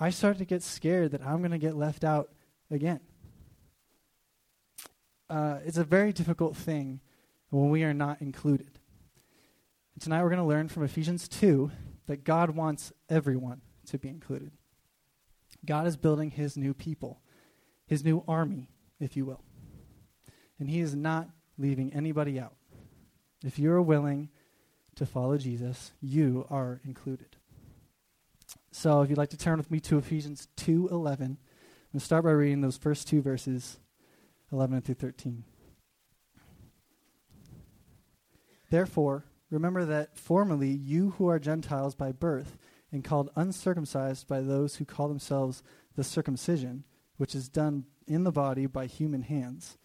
I start to get scared that I'm going to get left out again. Uh, it's a very difficult thing when we are not included. And tonight we're going to learn from Ephesians 2 that God wants everyone to be included. God is building his new people, his new army, if you will. And he is not leaving anybody out. If you are willing to follow Jesus, you are included. So if you'd like to turn with me to Ephesians 2:11, I'm going to start by reading those first two verses, 11 through 13. Therefore, remember that formerly you who are Gentiles by birth and called uncircumcised by those who call themselves the circumcision, which is done in the body by human hands.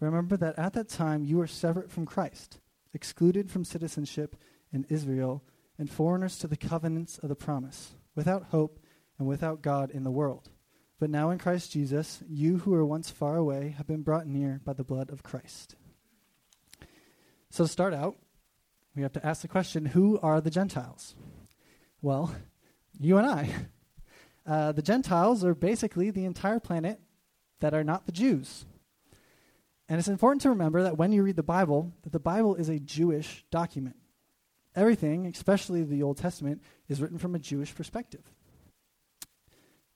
Remember that at that time you were separate from Christ, excluded from citizenship in Israel, and foreigners to the covenants of the promise, without hope and without God in the world. But now in Christ Jesus, you who were once far away have been brought near by the blood of Christ. So to start out, we have to ask the question who are the Gentiles? Well, you and I. Uh, the Gentiles are basically the entire planet that are not the Jews. And it's important to remember that when you read the Bible, that the Bible is a Jewish document. Everything, especially the Old Testament, is written from a Jewish perspective.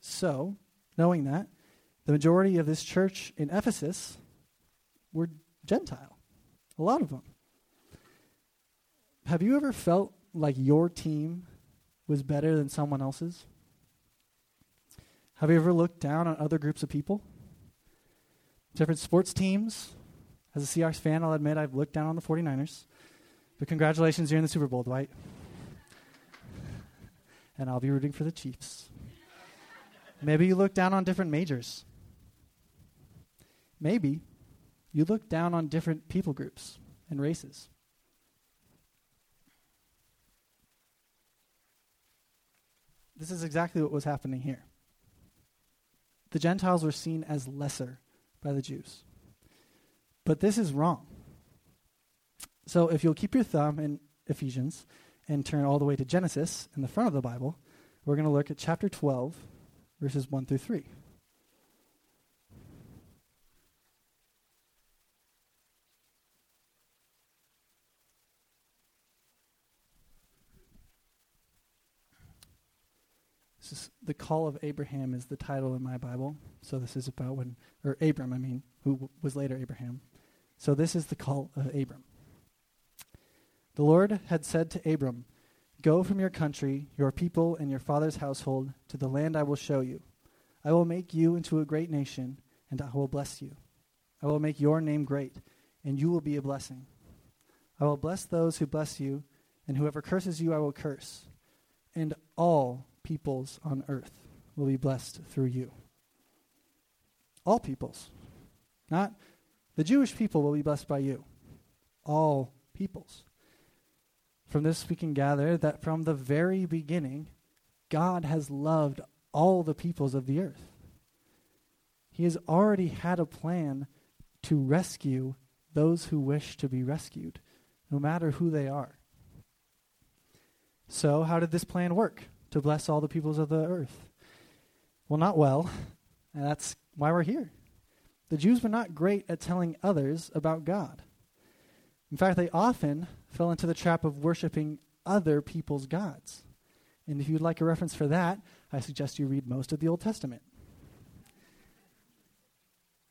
So, knowing that, the majority of this church in Ephesus were Gentile. A lot of them. Have you ever felt like your team was better than someone else's? Have you ever looked down on other groups of people? Different sports teams? As a Seahawks fan, I'll admit I've looked down on the 49ers. But congratulations, you're in the Super Bowl, Dwight. and I'll be rooting for the Chiefs. Maybe you look down on different majors. Maybe you look down on different people groups and races. This is exactly what was happening here. The Gentiles were seen as lesser by the Jews. But this is wrong. So if you'll keep your thumb in Ephesians and turn all the way to Genesis in the front of the Bible, we're going to look at chapter 12, verses 1 through 3. This is the call of Abraham is the title in my Bible. So this is about when, or Abram, I mean, who w- was later Abraham. So this is the call of Abram. The Lord had said to Abram, Go from your country, your people, and your father's household to the land I will show you. I will make you into a great nation, and I will bless you. I will make your name great, and you will be a blessing. I will bless those who bless you, and whoever curses you I will curse. And all peoples on earth will be blessed through you. All peoples. Not the Jewish people will be blessed by you. All peoples. From this, we can gather that from the very beginning, God has loved all the peoples of the earth. He has already had a plan to rescue those who wish to be rescued, no matter who they are. So, how did this plan work? to bless all the peoples of the earth. Well, not well, and that's why we're here. The Jews were not great at telling others about God. In fact, they often fell into the trap of worshiping other people's gods. And if you'd like a reference for that, I suggest you read most of the Old Testament.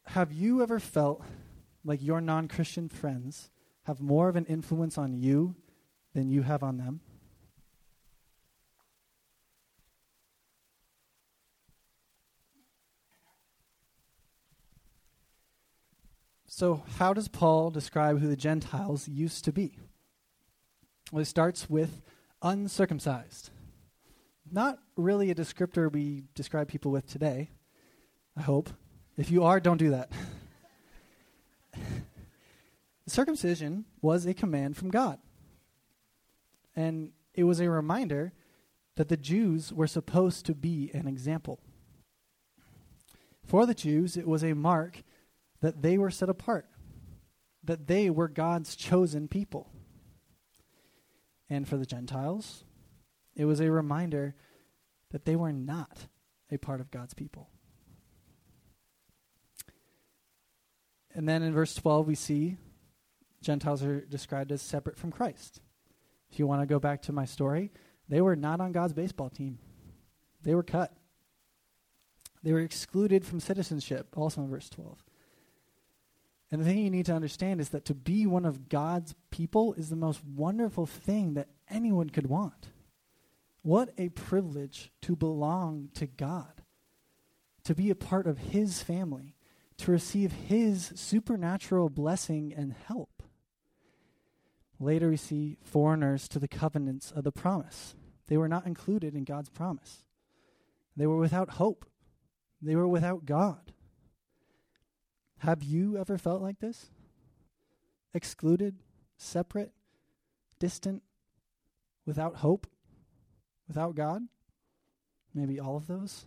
Have you ever felt like your non Christian friends have more of an influence on you than you have on them? So, how does Paul describe who the Gentiles used to be? Well, he starts with uncircumcised. Not really a descriptor we describe people with today, I hope. If you are, don't do that. Circumcision was a command from God. And it was a reminder that the Jews were supposed to be an example. For the Jews, it was a mark that they were set apart, that they were God's chosen people. And for the Gentiles, it was a reminder that they were not a part of God's people. And then in verse 12, we see Gentiles are described as separate from Christ. If you want to go back to my story, they were not on God's baseball team, they were cut. They were excluded from citizenship, also in verse 12. And the thing you need to understand is that to be one of God's people is the most wonderful thing that anyone could want. What a privilege to belong to God, to be a part of His family, to receive His supernatural blessing and help. Later, we see foreigners to the covenants of the promise. They were not included in God's promise. They were without hope. They were without God. Have you ever felt like this? Excluded, separate, distant, without hope, without God? Maybe all of those?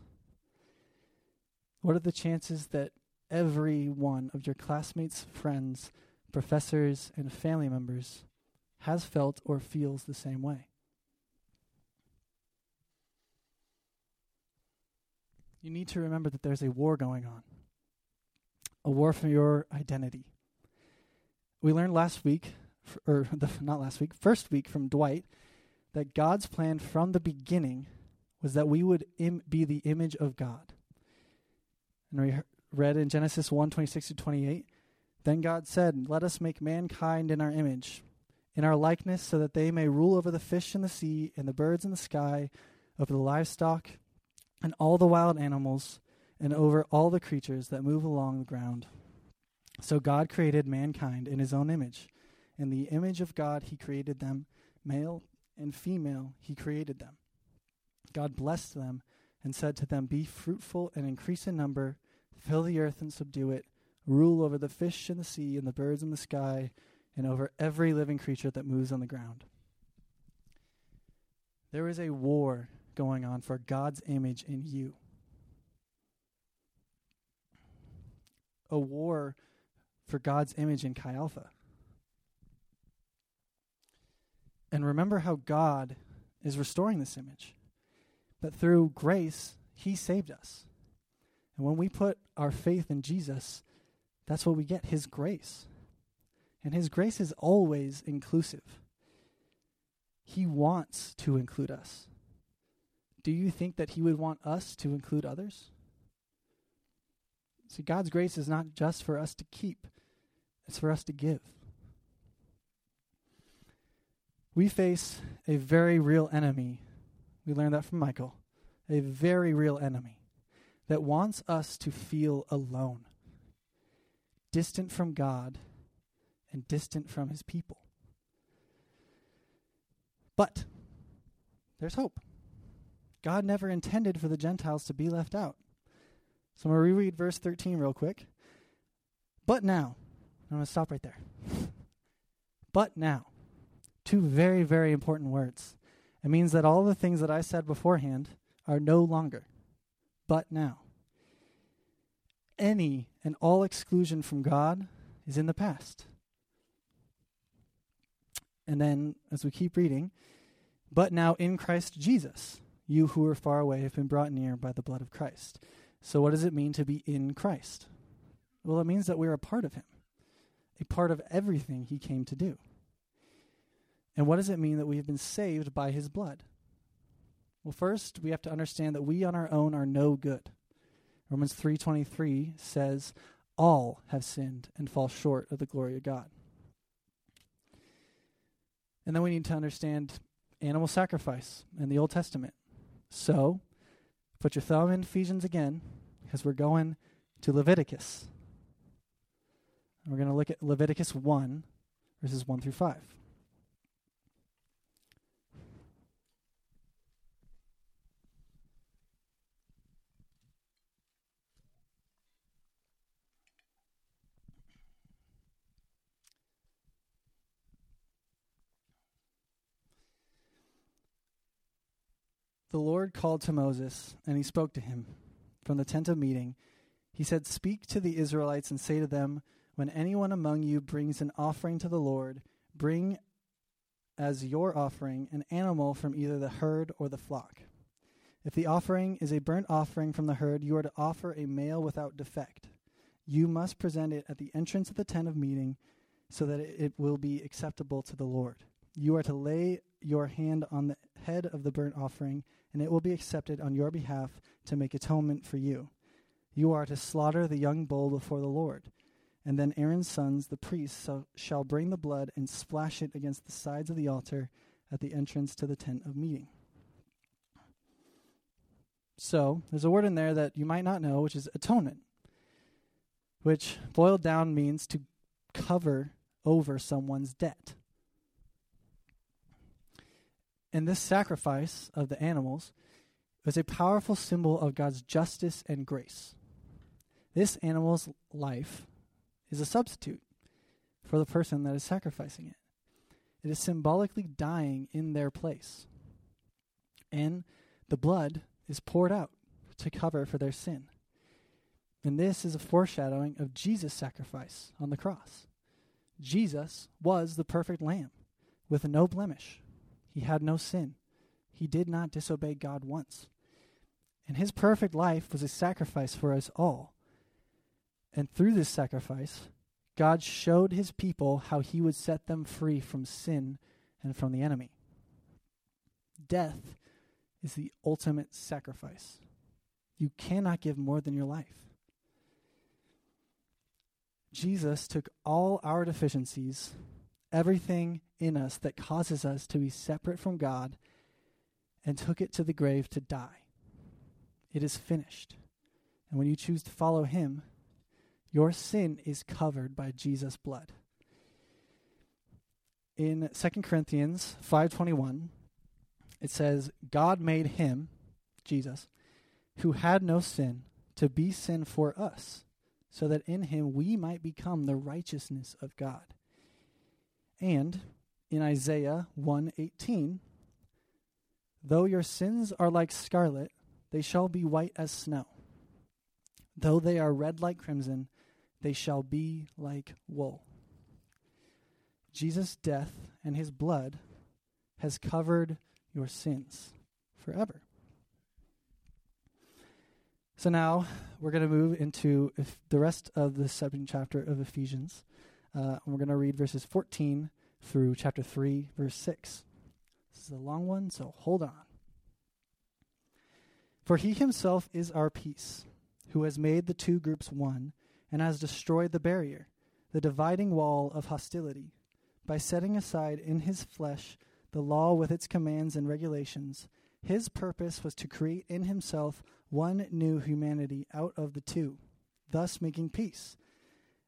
What are the chances that every one of your classmates, friends, professors, and family members has felt or feels the same way? You need to remember that there's a war going on a war for your identity. We learned last week, or the, not last week, first week from Dwight, that God's plan from the beginning was that we would Im- be the image of God. And we read in Genesis 1 26 to 28, then God said, Let us make mankind in our image, in our likeness, so that they may rule over the fish in the sea and the birds in the sky, over the livestock and all the wild animals and over all the creatures that move along the ground. So God created mankind in his own image. In the image of God, he created them, male and female, he created them. God blessed them and said to them, Be fruitful and increase in number, fill the earth and subdue it, rule over the fish in the sea and the birds in the sky, and over every living creature that moves on the ground. There is a war going on for God's image in you. A war for God's image in Chi Alpha. And remember how God is restoring this image. But through grace, He saved us. And when we put our faith in Jesus, that's what we get His grace. And His grace is always inclusive. He wants to include us. Do you think that He would want us to include others? See, God's grace is not just for us to keep, it's for us to give. We face a very real enemy. We learned that from Michael. A very real enemy that wants us to feel alone, distant from God, and distant from his people. But there's hope. God never intended for the Gentiles to be left out. So I'm going to reread verse 13 real quick. But now, I'm going to stop right there. but now, two very, very important words. It means that all the things that I said beforehand are no longer. But now. Any and all exclusion from God is in the past. And then, as we keep reading, but now in Christ Jesus, you who were far away have been brought near by the blood of Christ. So, what does it mean to be in Christ? Well, it means that we're a part of Him, a part of everything He came to do. And what does it mean that we have been saved by His blood? Well, first, we have to understand that we on our own are no good. Romans 3:23 says, "All have sinned and fall short of the glory of God." And then we need to understand animal sacrifice in the Old Testament. So, put your thumb in Ephesians again because we're going to Leviticus. And we're going to look at Leviticus 1, verses 1 through 5. The Lord called to Moses, and he spoke to him from the tent of meeting, he said, Speak to the Israelites and say to them, When anyone among you brings an offering to the Lord, bring as your offering an animal from either the herd or the flock. If the offering is a burnt offering from the herd, you are to offer a male without defect. You must present it at the entrance of the tent of meeting so that it will be acceptable to the Lord. You are to lay your hand on the head of the burnt offering, and it will be accepted on your behalf to make atonement for you. You are to slaughter the young bull before the Lord. And then Aaron's sons, the priests, shall bring the blood and splash it against the sides of the altar at the entrance to the tent of meeting. So, there's a word in there that you might not know, which is atonement, which boiled down means to cover over someone's debt. And this sacrifice of the animals was a powerful symbol of God's justice and grace. This animal's life is a substitute for the person that is sacrificing it. It is symbolically dying in their place. And the blood is poured out to cover for their sin. And this is a foreshadowing of Jesus' sacrifice on the cross. Jesus was the perfect lamb with no blemish. He had no sin. He did not disobey God once. And his perfect life was a sacrifice for us all. And through this sacrifice, God showed his people how he would set them free from sin and from the enemy. Death is the ultimate sacrifice. You cannot give more than your life. Jesus took all our deficiencies, everything in us that causes us to be separate from God, and took it to the grave to die. It is finished. And when you choose to follow him, your sin is covered by Jesus' blood. In 2 Corinthians 5:21, it says, "God made him, Jesus, who had no sin, to be sin for us, so that in him we might become the righteousness of God." And in Isaiah 1:18, "Though your sins are like scarlet, they shall be white as snow. Though they are red like crimson, they shall be like wool. Jesus' death and his blood has covered your sins forever. So now we're going to move into the rest of the second chapter of Ephesians. Uh, we're going to read verses 14 through chapter 3, verse 6. This is a long one, so hold on. For he himself is our peace, who has made the two groups one and has destroyed the barrier, the dividing wall of hostility, by setting aside in his flesh the law with its commands and regulations. His purpose was to create in himself one new humanity out of the two, thus making peace,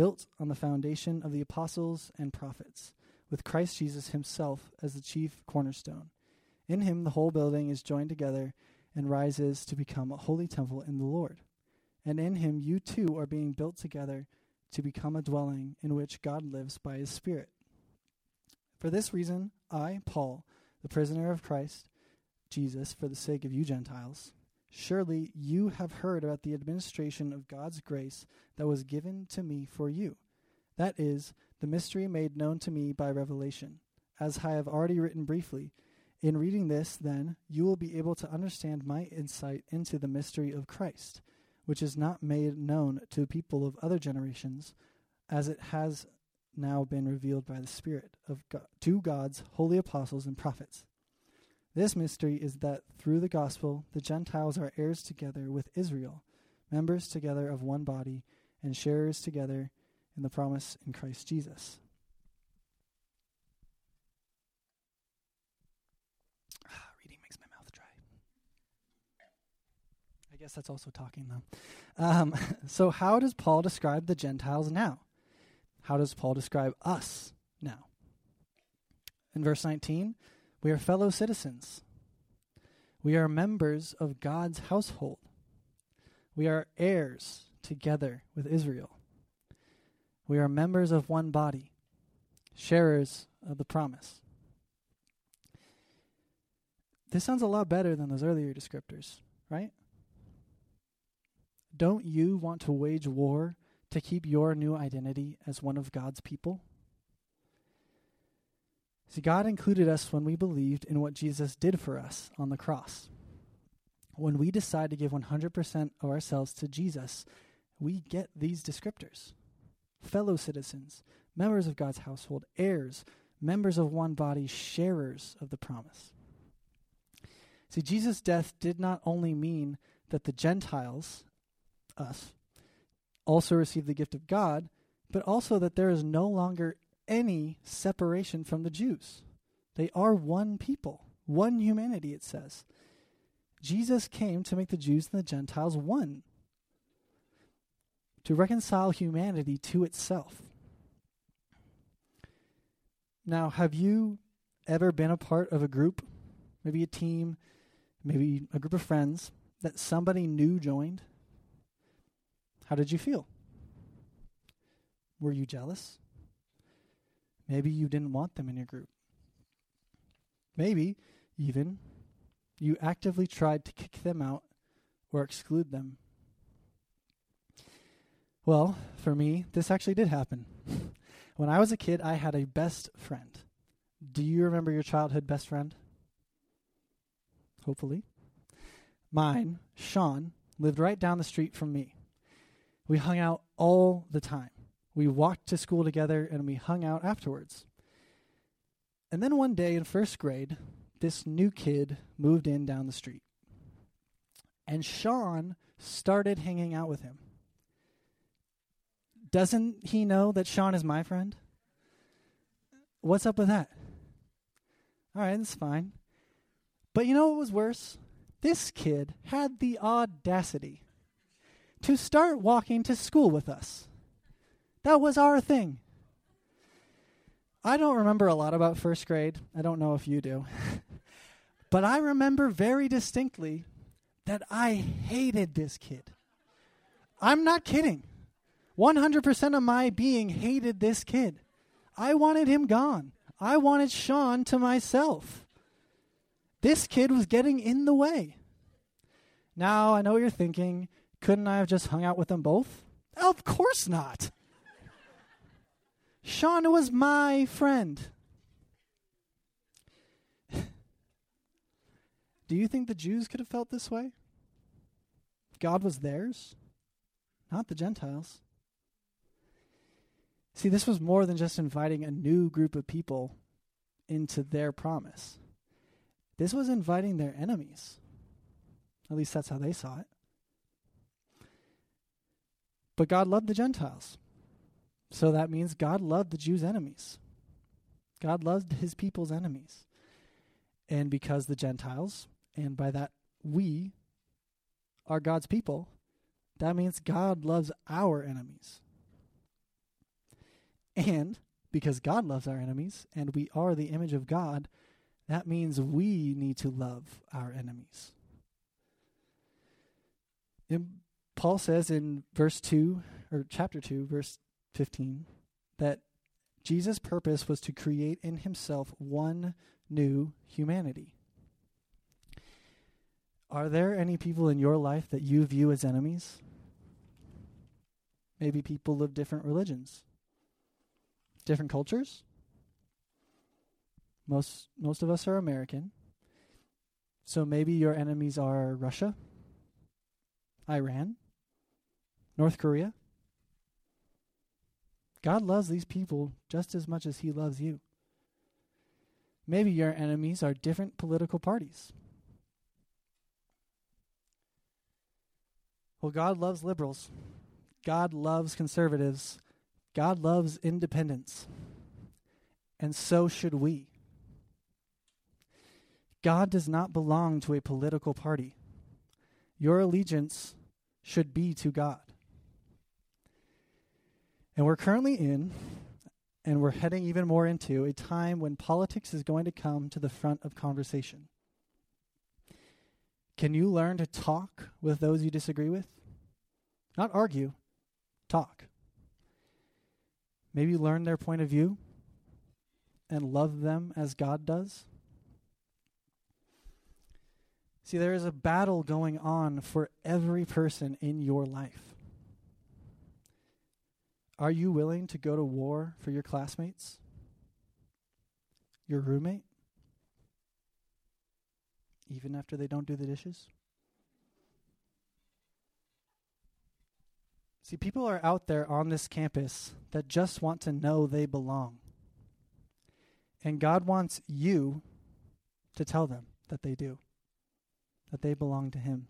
built on the foundation of the apostles and prophets, with Christ Jesus himself as the chief cornerstone. In him the whole building is joined together and rises to become a holy temple in the Lord. And in him you too are being built together to become a dwelling in which God lives by his Spirit. For this reason, I, Paul, the prisoner of Christ Jesus, for the sake of you Gentiles, surely you have heard about the administration of God's grace that was given to me for you. That is, the mystery made known to me by revelation, as I have already written briefly. In reading this, then, you will be able to understand my insight into the mystery of Christ which is not made known to people of other generations, as it has now been revealed by the Spirit of God, to God's holy apostles and prophets. This mystery is that through the gospel the Gentiles are heirs together with Israel, members together of one body, and sharers together in the promise in Christ Jesus. Ah, reading makes my mouth dry. I guess that's also talking, though. Um, so, how does Paul describe the Gentiles now? How does Paul describe us now? In verse 19, we are fellow citizens, we are members of God's household. We are heirs together with Israel. We are members of one body, sharers of the promise. This sounds a lot better than those earlier descriptors, right? Don't you want to wage war to keep your new identity as one of God's people? See, God included us when we believed in what Jesus did for us on the cross. When we decide to give 100% of ourselves to Jesus, we get these descriptors fellow citizens, members of God's household, heirs, members of one body, sharers of the promise. See, Jesus' death did not only mean that the Gentiles, us, also receive the gift of God, but also that there is no longer any separation from the Jews. They are one people, one humanity, it says. Jesus came to make the Jews and the Gentiles one, to reconcile humanity to itself. Now, have you ever been a part of a group, maybe a team, maybe a group of friends, that somebody new joined? How did you feel? Were you jealous? Maybe you didn't want them in your group. Maybe, even, you actively tried to kick them out or exclude them. Well, for me, this actually did happen. when I was a kid, I had a best friend. Do you remember your childhood best friend? Hopefully. Mine, Sean, lived right down the street from me. We hung out all the time. We walked to school together and we hung out afterwards. And then one day in first grade, this new kid moved in down the street. And Sean started hanging out with him. Doesn't he know that Sean is my friend? What's up with that? All right, that's fine. But you know what was worse? This kid had the audacity to start walking to school with us. That was our thing. I don't remember a lot about first grade. I don't know if you do. but I remember very distinctly that I hated this kid. I'm not kidding. 100% of my being hated this kid. I wanted him gone. I wanted Sean to myself. This kid was getting in the way. Now, I know what you're thinking, couldn't I have just hung out with them both? Of course not. Sean was my friend. Do you think the Jews could have felt this way? God was theirs, not the Gentiles. See, this was more than just inviting a new group of people into their promise. This was inviting their enemies. At least that's how they saw it. But God loved the Gentiles. So that means God loved the Jews' enemies. God loved his people's enemies. And because the Gentiles, and by that we, are God's people, that means God loves our enemies. And because God loves our enemies and we are the image of God, that means we need to love our enemies. And Paul says in verse 2, or chapter 2, verse 15, that Jesus' purpose was to create in himself one new humanity. Are there any people in your life that you view as enemies? Maybe people of different religions, different cultures. Most most of us are American. So maybe your enemies are Russia, Iran, North Korea. God loves these people just as much as he loves you. Maybe your enemies are different political parties. Well, God loves liberals. God loves conservatives. God loves independents. And so should we. God does not belong to a political party. Your allegiance should be to God. And we're currently in, and we're heading even more into, a time when politics is going to come to the front of conversation. Can you learn to talk with those you disagree with? Not argue, talk. Maybe learn their point of view and love them as God does. See, there is a battle going on for every person in your life. Are you willing to go to war for your classmates? Your roommate? Even after they don't do the dishes? See, people are out there on this campus that just want to know they belong. And God wants you to tell them that they do, that they belong to Him.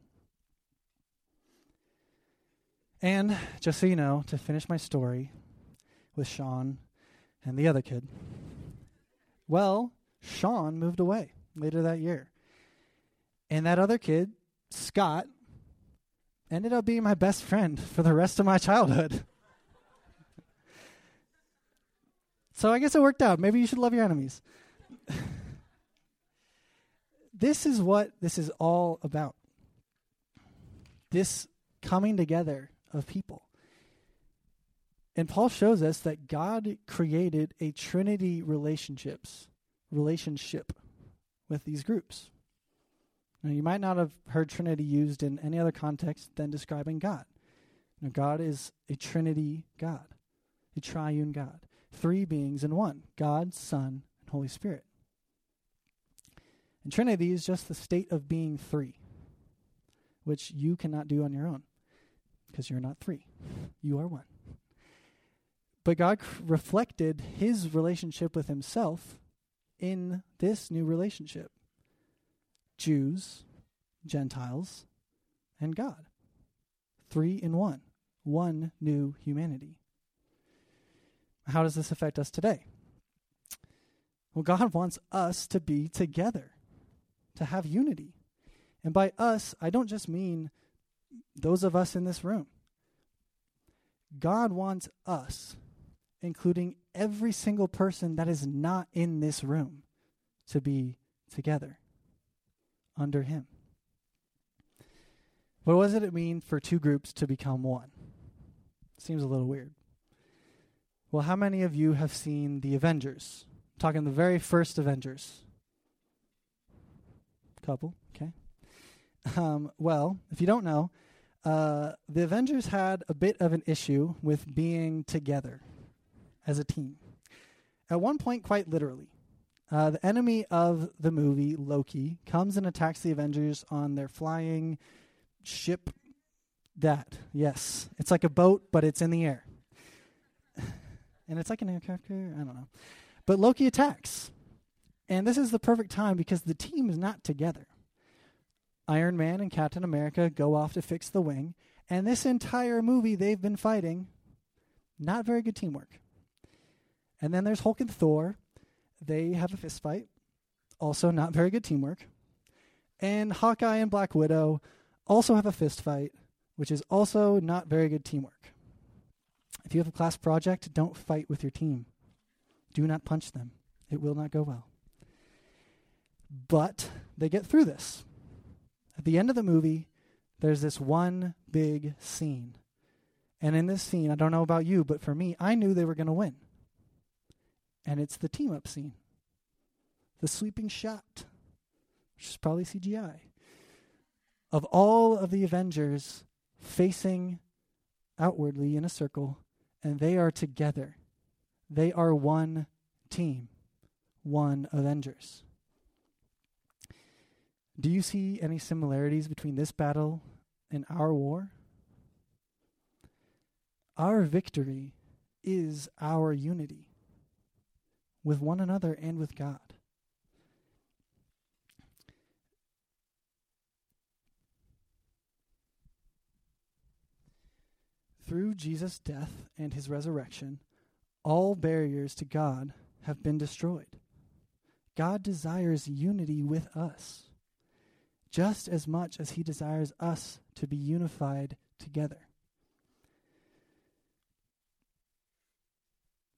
And just so you know, to finish my story with Sean and the other kid, well, Sean moved away later that year. And that other kid, Scott, ended up being my best friend for the rest of my childhood. so I guess it worked out. Maybe you should love your enemies. this is what this is all about. This coming together of people. And Paul shows us that God created a trinity relationships relationship with these groups. Now, you might not have heard Trinity used in any other context than describing God. Now, God is a Trinity God, a triune God, three beings in one God, Son, and Holy Spirit. And Trinity is just the state of being three, which you cannot do on your own because you're not three, you are one. But God reflected his relationship with himself in this new relationship. Jews, Gentiles, and God. Three in one. One new humanity. How does this affect us today? Well, God wants us to be together, to have unity. And by us, I don't just mean those of us in this room. God wants us, including every single person that is not in this room, to be together under Him. What does it mean for two groups to become one? Seems a little weird. Well, how many of you have seen the Avengers? I'm talking the very first Avengers. Couple. Um, well, if you don't know, uh, the Avengers had a bit of an issue with being together as a team. At one point, quite literally. Uh, the enemy of the movie, Loki, comes and attacks the Avengers on their flying ship. That, yes. It's like a boat, but it's in the air. and it's like an aircraft carrier. I don't know. But Loki attacks. And this is the perfect time because the team is not together. Iron Man and Captain America go off to fix the wing. And this entire movie, they've been fighting. Not very good teamwork. And then there's Hulk and Thor. They have a fist fight. Also, not very good teamwork. And Hawkeye and Black Widow also have a fist fight, which is also not very good teamwork. If you have a class project, don't fight with your team. Do not punch them. It will not go well. But they get through this. At the end of the movie, there's this one big scene. And in this scene, I don't know about you, but for me, I knew they were going to win. And it's the team up scene. The sweeping shot, which is probably CGI of all of the Avengers facing outwardly in a circle, and they are together. They are one team, one Avengers. Do you see any similarities between this battle and our war? Our victory is our unity with one another and with God. Through Jesus' death and his resurrection, all barriers to God have been destroyed. God desires unity with us, just as much as he desires us to be unified together.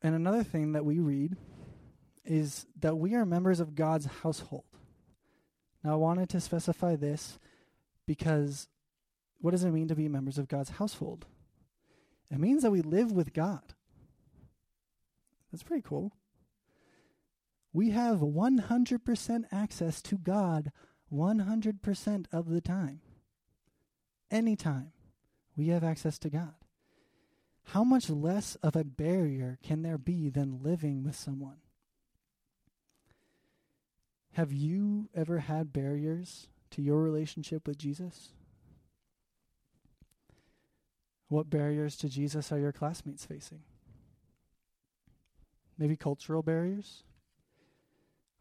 And another thing that we read is that we are members of God's household. Now, I wanted to specify this because what does it mean to be members of God's household? It means that we live with God. That's pretty cool. We have 100% access to God 100% of the time. Anytime we have access to God. How much less of a barrier can there be than living with someone? Have you ever had barriers to your relationship with Jesus? What barriers to Jesus are your classmates facing? Maybe cultural barriers?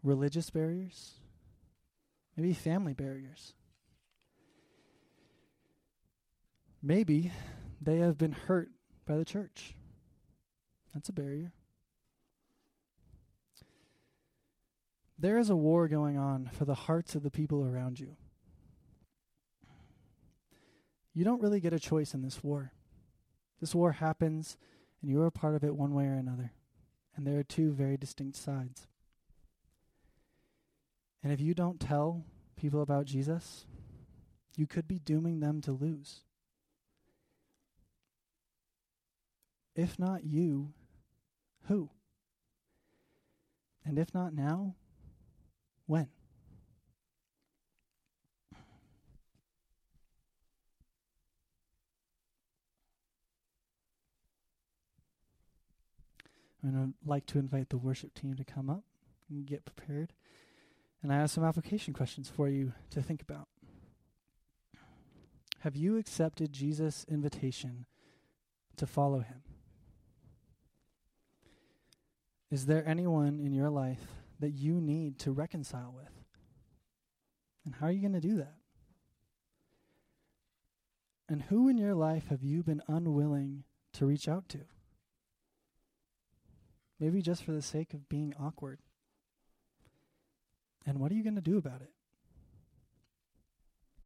Religious barriers? Maybe family barriers? Maybe they have been hurt by the church. That's a barrier. There is a war going on for the hearts of the people around you. You don't really get a choice in this war. This war happens, and you are a part of it one way or another. And there are two very distinct sides. And if you don't tell people about Jesus, you could be dooming them to lose. If not you, who? And if not now, when? Going to like to invite the worship team to come up and get prepared. And I have some application questions for you to think about. Have you accepted Jesus' invitation to follow him? Is there anyone in your life that you need to reconcile with? And how are you going to do that? And who in your life have you been unwilling to reach out to? Maybe just for the sake of being awkward. And what are you going to do about it?